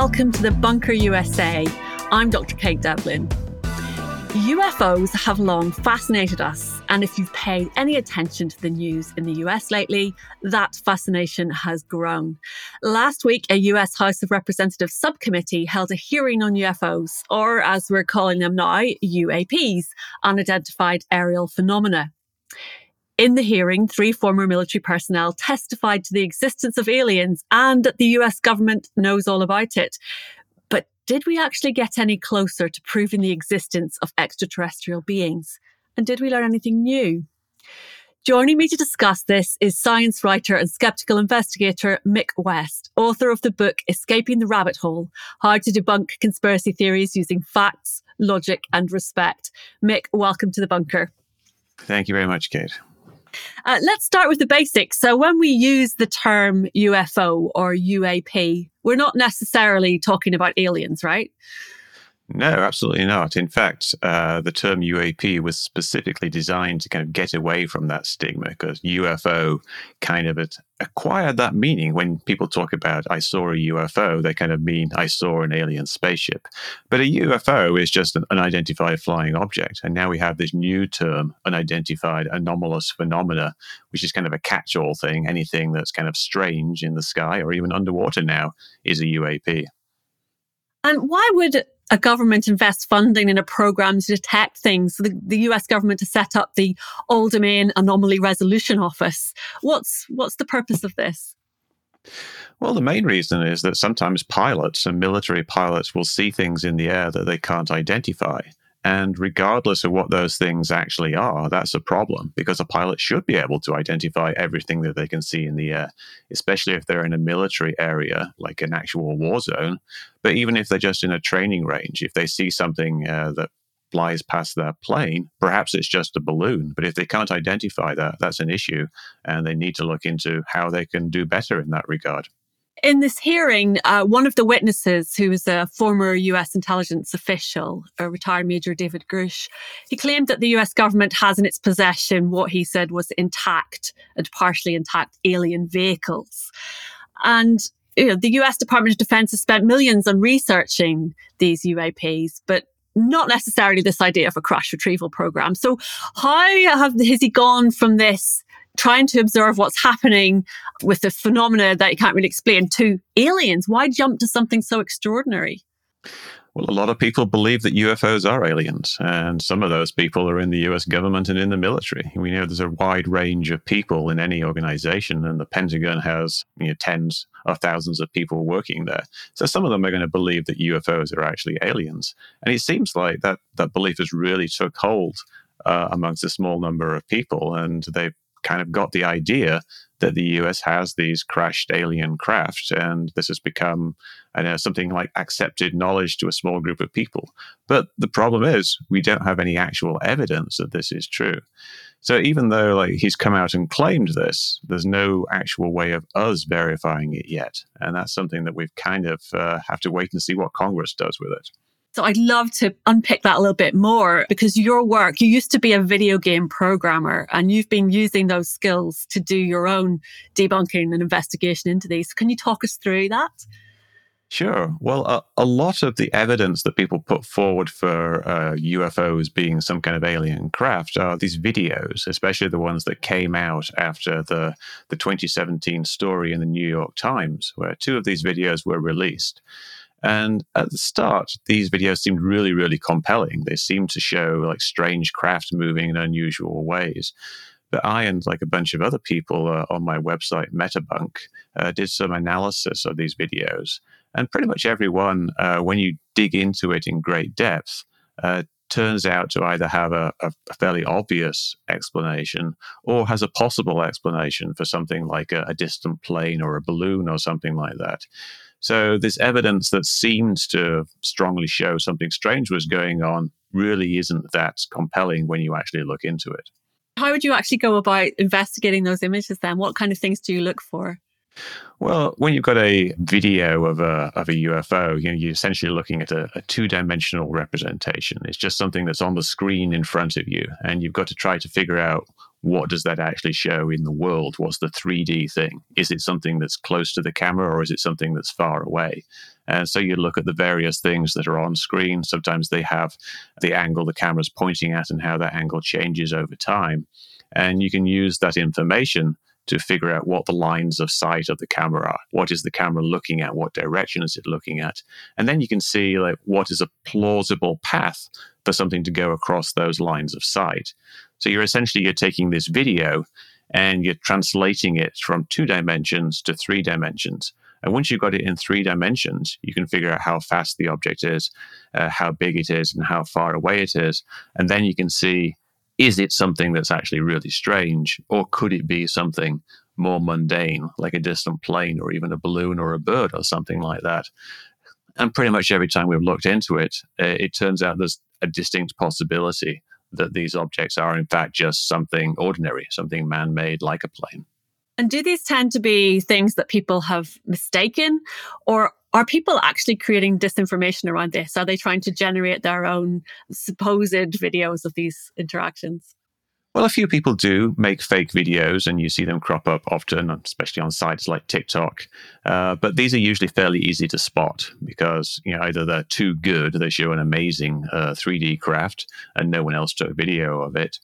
welcome to the Bunker USA. I'm Dr. Kate Devlin. UFOs have long fascinated us, and if you've paid any attention to the news in the US lately, that fascination has grown. Last week, a US House of Representatives subcommittee held a hearing on UFOs, or as we're calling them now, UAPs, unidentified aerial phenomena. In the hearing, three former military personnel testified to the existence of aliens and that the US government knows all about it. But did we actually get any closer to proving the existence of extraterrestrial beings? And did we learn anything new? Joining me to discuss this is science writer and skeptical investigator Mick West, author of the book Escaping the Rabbit Hole How to Debunk Conspiracy Theories Using Facts, Logic, and Respect. Mick, welcome to the bunker. Thank you very much, Kate. Uh, let's start with the basics. So, when we use the term UFO or UAP, we're not necessarily talking about aliens, right? No, absolutely not. In fact, uh, the term UAP was specifically designed to kind of get away from that stigma because UFO kind of acquired that meaning. When people talk about I saw a UFO, they kind of mean I saw an alien spaceship. But a UFO is just an unidentified flying object. And now we have this new term, unidentified anomalous phenomena, which is kind of a catch all thing. Anything that's kind of strange in the sky or even underwater now is a UAP. And why would a government invests funding in a program to detect things? The, the US government to set up the All Domain Anomaly Resolution Office. What's what's the purpose of this? Well, the main reason is that sometimes pilots and military pilots will see things in the air that they can't identify. And regardless of what those things actually are, that's a problem because a pilot should be able to identify everything that they can see in the air, especially if they're in a military area like an actual war zone. But even if they're just in a training range, if they see something uh, that flies past their plane, perhaps it's just a balloon. But if they can't identify that, that's an issue. And they need to look into how they can do better in that regard. In this hearing, uh, one of the witnesses, who was a former US intelligence official, a retired Major David Grusch, he claimed that the US government has in its possession what he said was intact and partially intact alien vehicles. And you know, the US Department of Defense has spent millions on researching these UAPs, but not necessarily this idea of a crash retrieval program. So, how have, has he gone from this trying to observe what's happening with the phenomena that you can't really explain to aliens. Why jump to something so extraordinary? Well, a lot of people believe that UFOs are aliens, and some of those people are in the US government and in the military. We know there's a wide range of people in any organization, and the Pentagon has you know, tens of thousands of people working there. So some of them are going to believe that UFOs are actually aliens. And it seems like that, that belief has really took hold uh, amongst a small number of people, and they've kind of got the idea that the US has these crashed alien craft, and this has become I know, something like accepted knowledge to a small group of people. But the problem is, we don't have any actual evidence that this is true. So even though like he's come out and claimed this, there's no actual way of us verifying it yet, and that's something that we've kind of uh, have to wait and see what Congress does with it. So I'd love to unpick that a little bit more because your work, you used to be a video game programmer and you've been using those skills to do your own debunking and investigation into these. Can you talk us through that? Sure. Well, a, a, lot of the evidence that people put forward for uh, UFOs being some kind of alien craft are these videos, especially the ones that came out after the, the 2017 story in the New York Times, where two of these videos were released. And at the start, these videos seemed really, really compelling. They seemed to show like strange craft moving in unusual ways. But I and like a bunch of other people uh, on my website, Metabunk, uh, did some analysis of these videos. And pretty much everyone, uh, when you dig into it in great depth, uh, turns out to either have a, a, fairly obvious explanation or has a possible explanation for something like a, a distant plane or a balloon or something like that. So, this evidence that seemed to strongly show something strange was going on really isn't that compelling when you actually look into it. How would you actually go about investigating those images then? What kind of things do you look for? Well, when you've got a video of a of a UFO, you know, you're essentially looking at a, a two dimensional representation. It's just something that's on the screen in front of you, and you've got to try to figure out what does that actually show in the world? What's the 3D thing? Is it something that's close to the camera, or is it something that's far away? And so you look at the various things that are on screen. Sometimes they have the angle the camera's pointing at and how that angle changes over time, and you can use that information to figure out what the lines of sight of the camera are. What is the camera looking at? What direction is it looking at? And then you can see like what is a plausible path for something to go across those lines of sight. So you're essentially you're taking this video and you're translating it from two dimensions to three dimensions. And once you've got it in three dimensions, you can figure out how fast the object is, uh, how big it is, and how far away it is. And then you can see is it something that's actually really strange, or could it be something more mundane, like a distant plane, or even a balloon or a bird, or something like that? And pretty much every time we've looked into it, uh, it turns out there's a distinct possibility that these objects are, in fact, just something ordinary, something man made like a plane. And do these tend to be things that people have mistaken, or are people actually creating disinformation around this? Are they trying to generate their own supposed videos of these interactions? Well, a few people do make fake videos, and you see them crop up often, especially on sites like TikTok. Uh, but these are usually fairly easy to spot because you know either they're too good, they show an amazing uh, 3D craft, and no one else took a video of it,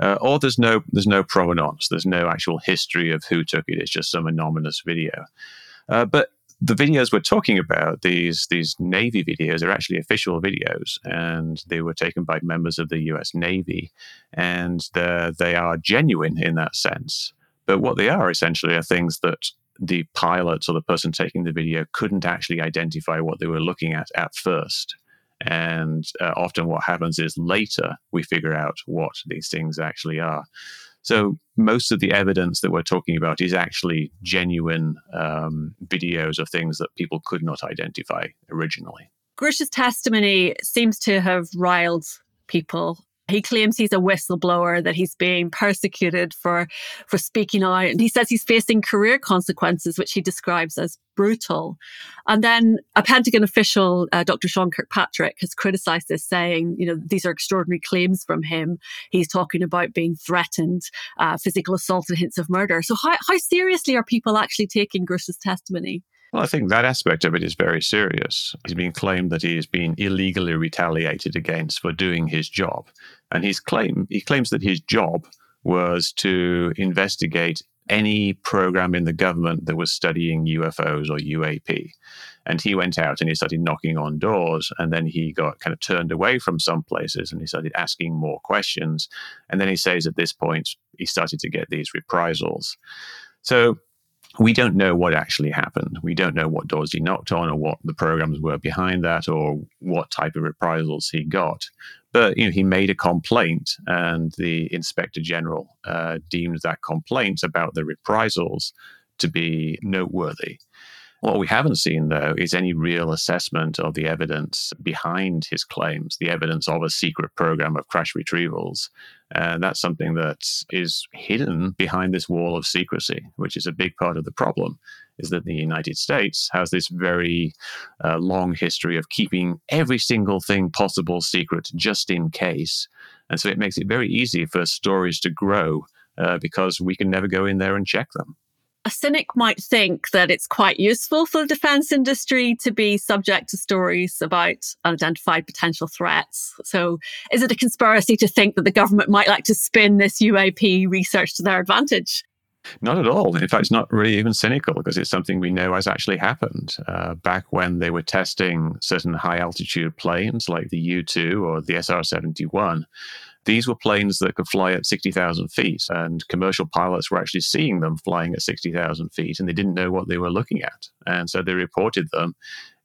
uh, or there's no there's no provenance, there's no actual history of who took it. It's just some anonymous video. Uh, but the videos we're talking about, these these Navy videos, are actually official videos, and they were taken by members of the U.S. Navy, and they are genuine in that sense. But what they are essentially are things that the pilot or the person taking the video couldn't actually identify what they were looking at at first. And uh, often, what happens is later we figure out what these things actually are. So most of the evidence that we're talking about is actually genuine um, videos of things that people could not identify originally. Grusch's testimony seems to have riled people he claims he's a whistleblower, that he's being persecuted for, for speaking out. And he says he's facing career consequences, which he describes as brutal. And then a Pentagon official, uh, Dr. Sean Kirkpatrick, has criticized this, saying, you know, these are extraordinary claims from him. He's talking about being threatened, uh, physical assault, and hints of murder. So, how, how seriously are people actually taking Grusch's testimony? Well, I think that aspect of it is very serious. He's been claimed that he has been illegally retaliated against for doing his job. And his claim he claims that his job was to investigate any program in the government that was studying UFOs or UAP. And he went out and he started knocking on doors. And then he got kind of turned away from some places and he started asking more questions. And then he says at this point, he started to get these reprisals. So we don't know what actually happened. We don't know what doors he knocked on or what the programs were behind that or what type of reprisals he got. But you know, he made a complaint, and the inspector general uh, deemed that complaint about the reprisals to be noteworthy. What we haven't seen, though, is any real assessment of the evidence behind his claims, the evidence of a secret program of crash retrievals. And that's something that is hidden behind this wall of secrecy, which is a big part of the problem. Is that the United States has this very uh, long history of keeping every single thing possible secret just in case. And so it makes it very easy for stories to grow uh, because we can never go in there and check them a cynic might think that it's quite useful for the defense industry to be subject to stories about unidentified potential threats. So, is it a conspiracy to think that the government might like to spin this UAP research to their advantage? Not at all. In fact, it's not really even cynical because it's something we know has actually happened. Uh, back when they were testing certain high altitude planes like the U 2 or the SR 71, these were planes that could fly at 60,000 feet, and commercial pilots were actually seeing them flying at 60,000 feet, and they didn't know what they were looking at. And so they reported them,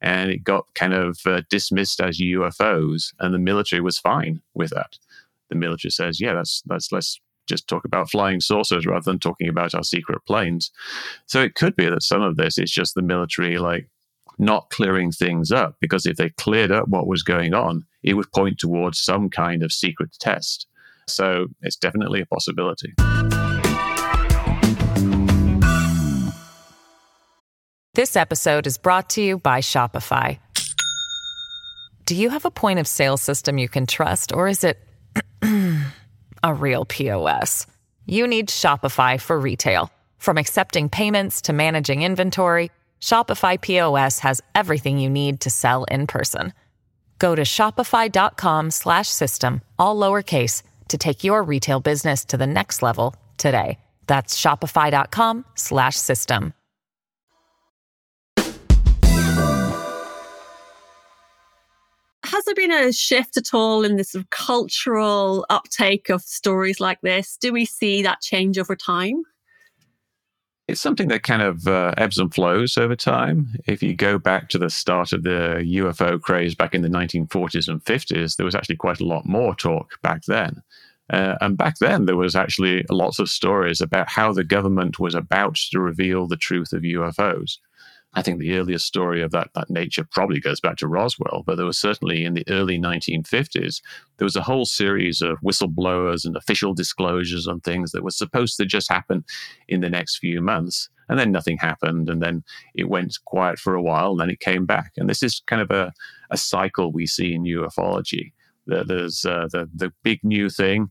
and it got kind of uh, dismissed as UFOs, and the military was fine with that. The military says, yeah, that's, that's let's just talk about flying saucers rather than talking about our secret planes. So it could be that some of this is just the military, like, not clearing things up because if they cleared up what was going on, it would point towards some kind of secret test. So it's definitely a possibility. This episode is brought to you by Shopify. Do you have a point of sale system you can trust, or is it a real POS? You need Shopify for retail. From accepting payments to managing inventory, Shopify POS has everything you need to sell in person. Go to shopify.com/system all lowercase to take your retail business to the next level today. That's shopify.com/system. Has there been a shift at all in this sort of cultural uptake of stories like this? Do we see that change over time? It's something that kind of uh, ebbs and flows over time. If you go back to the start of the UFO craze back in the 1940s and 50s, there was actually quite a lot more talk back then. Uh, and back then, there was actually lots of stories about how the government was about to reveal the truth of UFOs. I think the earliest story of that, that nature probably goes back to Roswell, but there was certainly in the early 1950s, there was a whole series of whistleblowers and official disclosures on things that were supposed to just happen in the next few months. And then nothing happened. And then it went quiet for a while, and then it came back. And this is kind of a, a cycle we see in ufology. There's uh, the, the big new thing,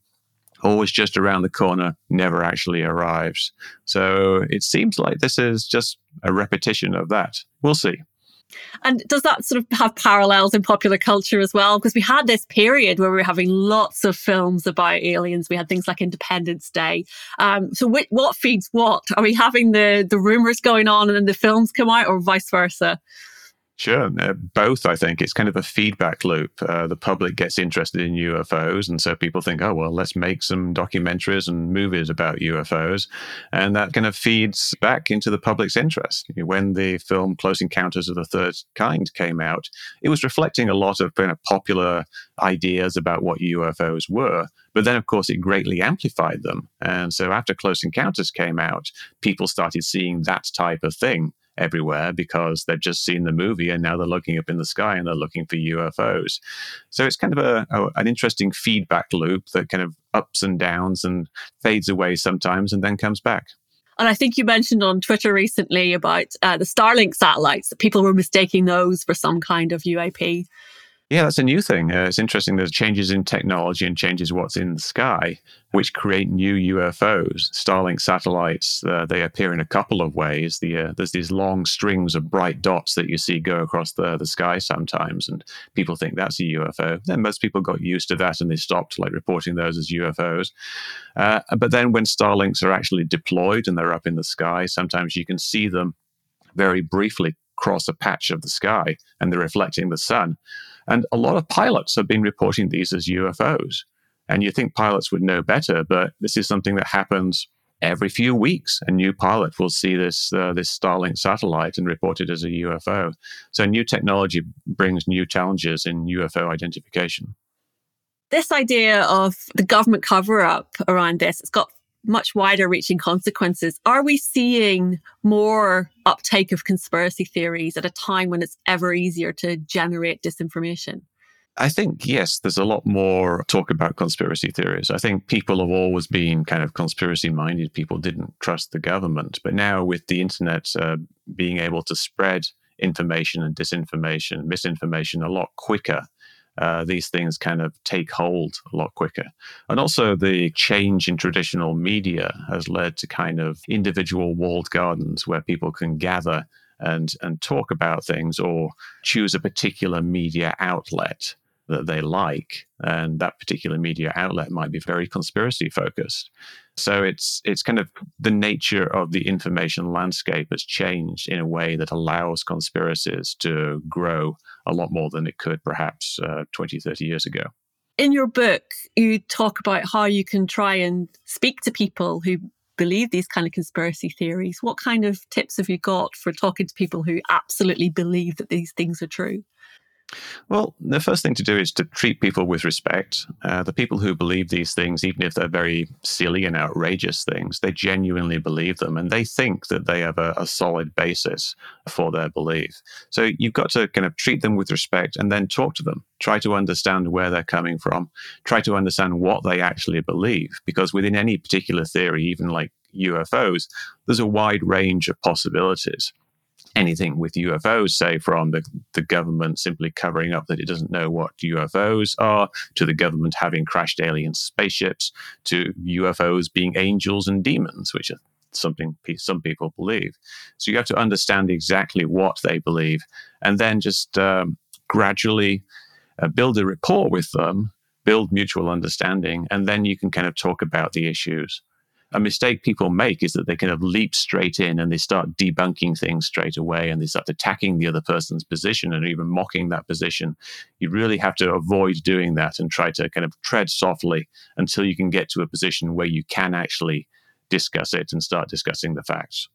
always just around the corner, never actually arrives. So it seems like this is just a repetition of that. We'll see. And does that sort of have parallels in popular culture as well? Because we had this period where we were having lots of films about aliens. We had things like Independence Day. Um, so wh- what feeds what? Are we having the the rumors going on and then the films come out, or vice versa? Sure, uh, both. I think it's kind of a feedback loop. Uh, the public gets interested in UFOs, and so people think, "Oh, well, let's make some documentaries and movies about UFOs," and that kind of feeds back into the public's interest. When the film *Close Encounters of the Third Kind* came out, it was reflecting a lot of kind of popular ideas about what UFOs were, but then, of course, it greatly amplified them. And so, after *Close Encounters* came out, people started seeing that type of thing everywhere because they've just seen the movie and now they're looking up in the sky and they're looking for UFOs. So it's kind of a, a, an interesting feedback loop that kind of ups and downs and fades away sometimes and then comes back. And I think you mentioned on Twitter recently about uh, the Starlink satellites that people were mistaking those for some kind of UAP. Yeah, that's a new thing. Uh, it's interesting. There's changes in technology and changes what's in the sky, which create new UFOs. Starlink satellites, uh, they appear in a couple of ways. The, uh, there's these long strings of bright dots that you see go across the, the sky sometimes, and people think that's a UFO. Then most people got used to that and they stopped like reporting those as UFOs. Uh, but then when Starlinks are actually deployed and they're up in the sky, sometimes you can see them very briefly cross a patch of the sky and they're reflecting the sun. And a lot of pilots have been reporting these as UFOs. And you think pilots would know better, but this is something that happens every few weeks. A new pilot will see this uh, this Starlink satellite and report it as a UFO. So new technology brings new challenges in UFO identification. This idea of the government cover up around this, it's got much wider reaching consequences. Are we seeing more uptake of conspiracy theories at a time when it's ever easier to generate disinformation? I think, yes, there's a lot more talk about conspiracy theories. I think people have always been kind of conspiracy minded. People didn't trust the government. But now, with the internet uh, being able to spread information and disinformation, misinformation a lot quicker uh, these things kind of take hold a lot quicker. And also, the change in traditional media has led to kind of individual walled gardens where people can gather and, and talk about things or choose a particular media outlet that they like, and that particular media outlet might be very conspiracy focused. So it's it's kind of the nature of the information landscape has changed in a way that allows conspiracies to grow a lot more than it could perhaps uh, 20, 30 years ago. In your book, you talk about how you can try and speak to people who believe these kind of conspiracy theories. What kind of tips have you got for talking to people who absolutely believe that these things are true? Well, the first thing to do is to treat people with respect. Uh, the people who believe these things, even if they're very silly and outrageous things, they genuinely believe them and they think that they have a, a solid basis for their belief. So you've got to kind of treat them with respect and then talk to them. Try to understand where they're coming from. Try to understand what they actually believe. Because within any particular theory, even like UFOs, there's a wide range of possibilities anything with UFOs, say from the, the government simply covering up that it doesn't know what UFOs are, to the government having crashed alien spaceships, to UFOs being angels and demons, which are something some people believe. So you have to understand exactly what they believe and then just um, gradually uh, build a rapport with them, build mutual understanding, and then you can kind of talk about the issues a mistake people make is that they kind of leap straight in and they start debunking things straight away and they start attacking the other person's position and even mocking that position. You really have to avoid doing that and try to kind of tread softly until you can get to a position where you can actually discuss it and start discussing the facts.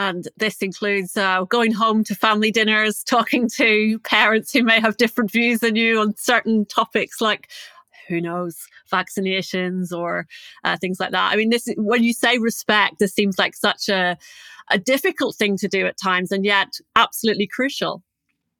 And this includes uh, going home to family dinners, talking to parents who may have different views than you on certain topics like who knows, vaccinations or uh, things like that. I mean, this when you say respect, this seems like such a a difficult thing to do at times, and yet absolutely crucial.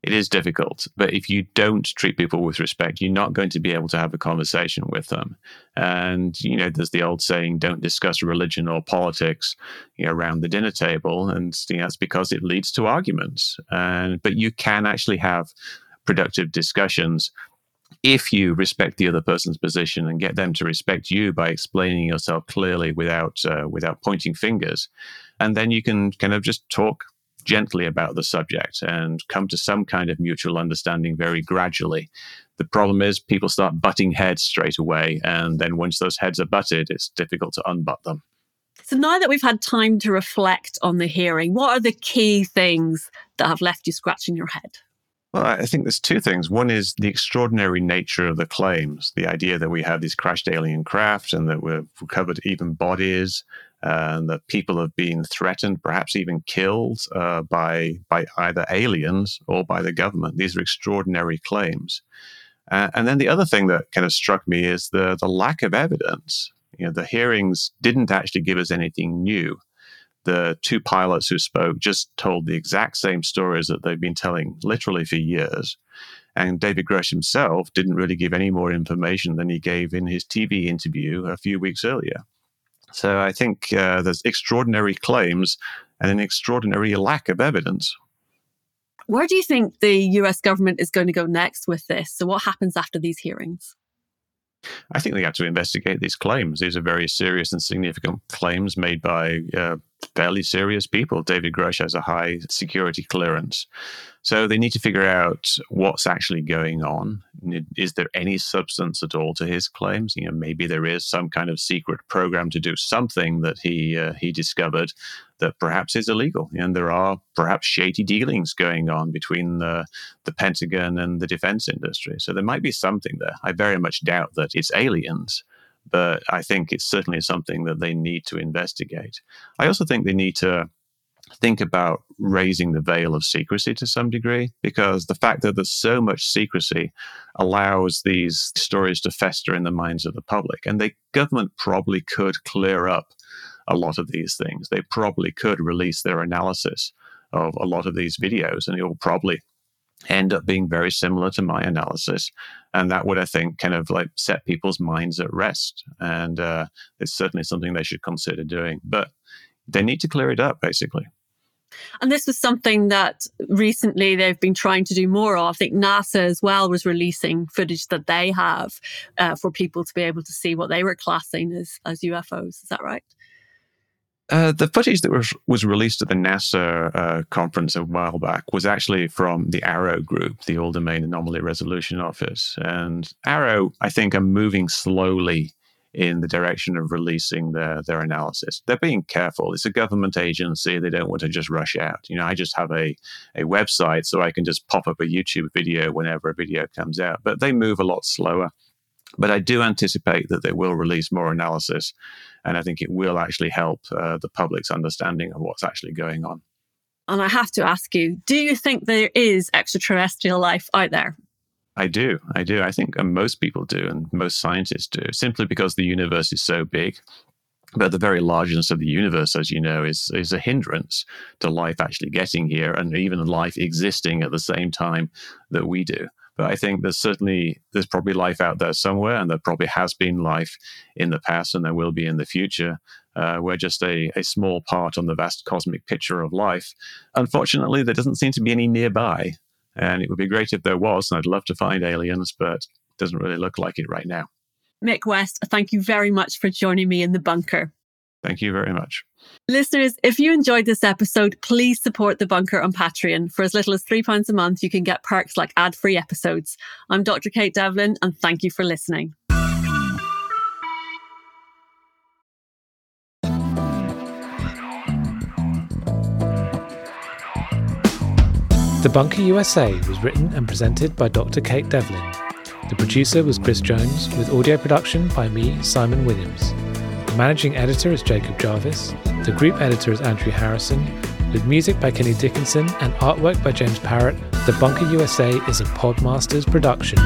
It is difficult, but if you don't treat people with respect, you're not going to be able to have a conversation with them. And you know, there's the old saying, "Don't discuss religion or politics you know, around the dinner table," and you know, that's because it leads to arguments. And but you can actually have productive discussions if you respect the other person's position and get them to respect you by explaining yourself clearly without uh, without pointing fingers, and then you can kind of just talk gently about the subject and come to some kind of mutual understanding very gradually. The problem is people start butting heads straight away, and then once those heads are butted, it's difficult to unbutt them. So now that we've had time to reflect on the hearing, what are the key things that have left you scratching your head? Well, I think there's two things. One is the extraordinary nature of the claims, the idea that we have these crashed alien craft and that we've recovered even bodies, and that people have been threatened, perhaps even killed uh, by by either aliens or by the government. These are extraordinary claims. Uh, and then the other thing that kind of struck me is the the lack of evidence. You know, the hearings didn't actually give us anything new the two pilots who spoke just told the exact same stories that they've been telling literally for years. And David Grusch himself didn't really give any more information than he gave in his TV interview a few weeks earlier. So I think uh, there's extraordinary claims and an extraordinary lack of evidence. Where do you think the US government is going to go next with this? So, what happens after these hearings? I think they have to investigate these claims. These are very serious and significant claims made by uh, fairly serious people. David Grusch has a high security clearance. So they need to figure out what's actually going on. Is there any substance at all to his claims? You know, maybe there is some kind of secret program to do something that he uh, he discovered that perhaps is illegal, and there are perhaps shady dealings going on between the the Pentagon and the defense industry. So there might be something there. I very much doubt that it's aliens but I think it's certainly something that they need to investigate. I also think they need to think about raising the veil of secrecy to some degree because the fact that there's so much secrecy allows these stories to fester in the minds of the public and the government probably could clear up a lot of these things they probably could release their analysis of a lot of these videos and it will probably end up being very similar to my analysis. And that would, I think, kind of like set people's minds at rest. And uh, it's certainly something they should consider doing. But they need to clear it up, basically. And this was something that recently they've been trying to do more of. I think NASA as well was releasing footage that they have uh, for people to be able to see what they were classing as, as UFOs. Is that right? Uh, the footage that was, was released at the NASA uh, conference a while back was actually from the AARO group, the All Domain Anomaly Resolution Office. And AARO, I think, are moving slowly in the direction of releasing their, their analysis. They're being careful. It's a government agency. They don't want to just rush out. You know, I just have a, a website so I can just pop up a YouTube video whenever a video comes out, but they move a lot slower. But I do anticipate that they will release more analysis, and I think it will actually help uh, the public's understanding of what's actually going on. And I have to ask you do you think there is extraterrestrial life out there? I do. I do. I think most people do, and most scientists do, simply because the universe is so big. But the very largeness of the universe, as you know, is, is a hindrance to life actually getting here and even life existing at the same time that we do. But I think there's certainly there's probably life out there somewhere, and there probably has been life in the past, and there will be in the future. Uh, we're just a, a small part on the vast cosmic picture of life. Unfortunately, there doesn't seem to be any nearby. And it would be great if there was, and I'd love to find aliens, but it doesn't really look like it right now. Mick West, thank you very much for joining me in the bunker. Thank you very much. Listeners, if you enjoyed this episode, please support the bunker on Patreon. For as little as £3 a month, you can get perks like ad free episodes. I'm Dr. Kate Devlin, and thank you for listening. The Bunker USA was written and presented by Dr. Kate Devlin. The producer was Chris Jones, with audio production by me, Simon Williams. Managing editor is Jacob Jarvis. The group editor is Andrew Harrison, with music by Kenny Dickinson and artwork by James Parrott. The Bunker USA is a Podmasters production.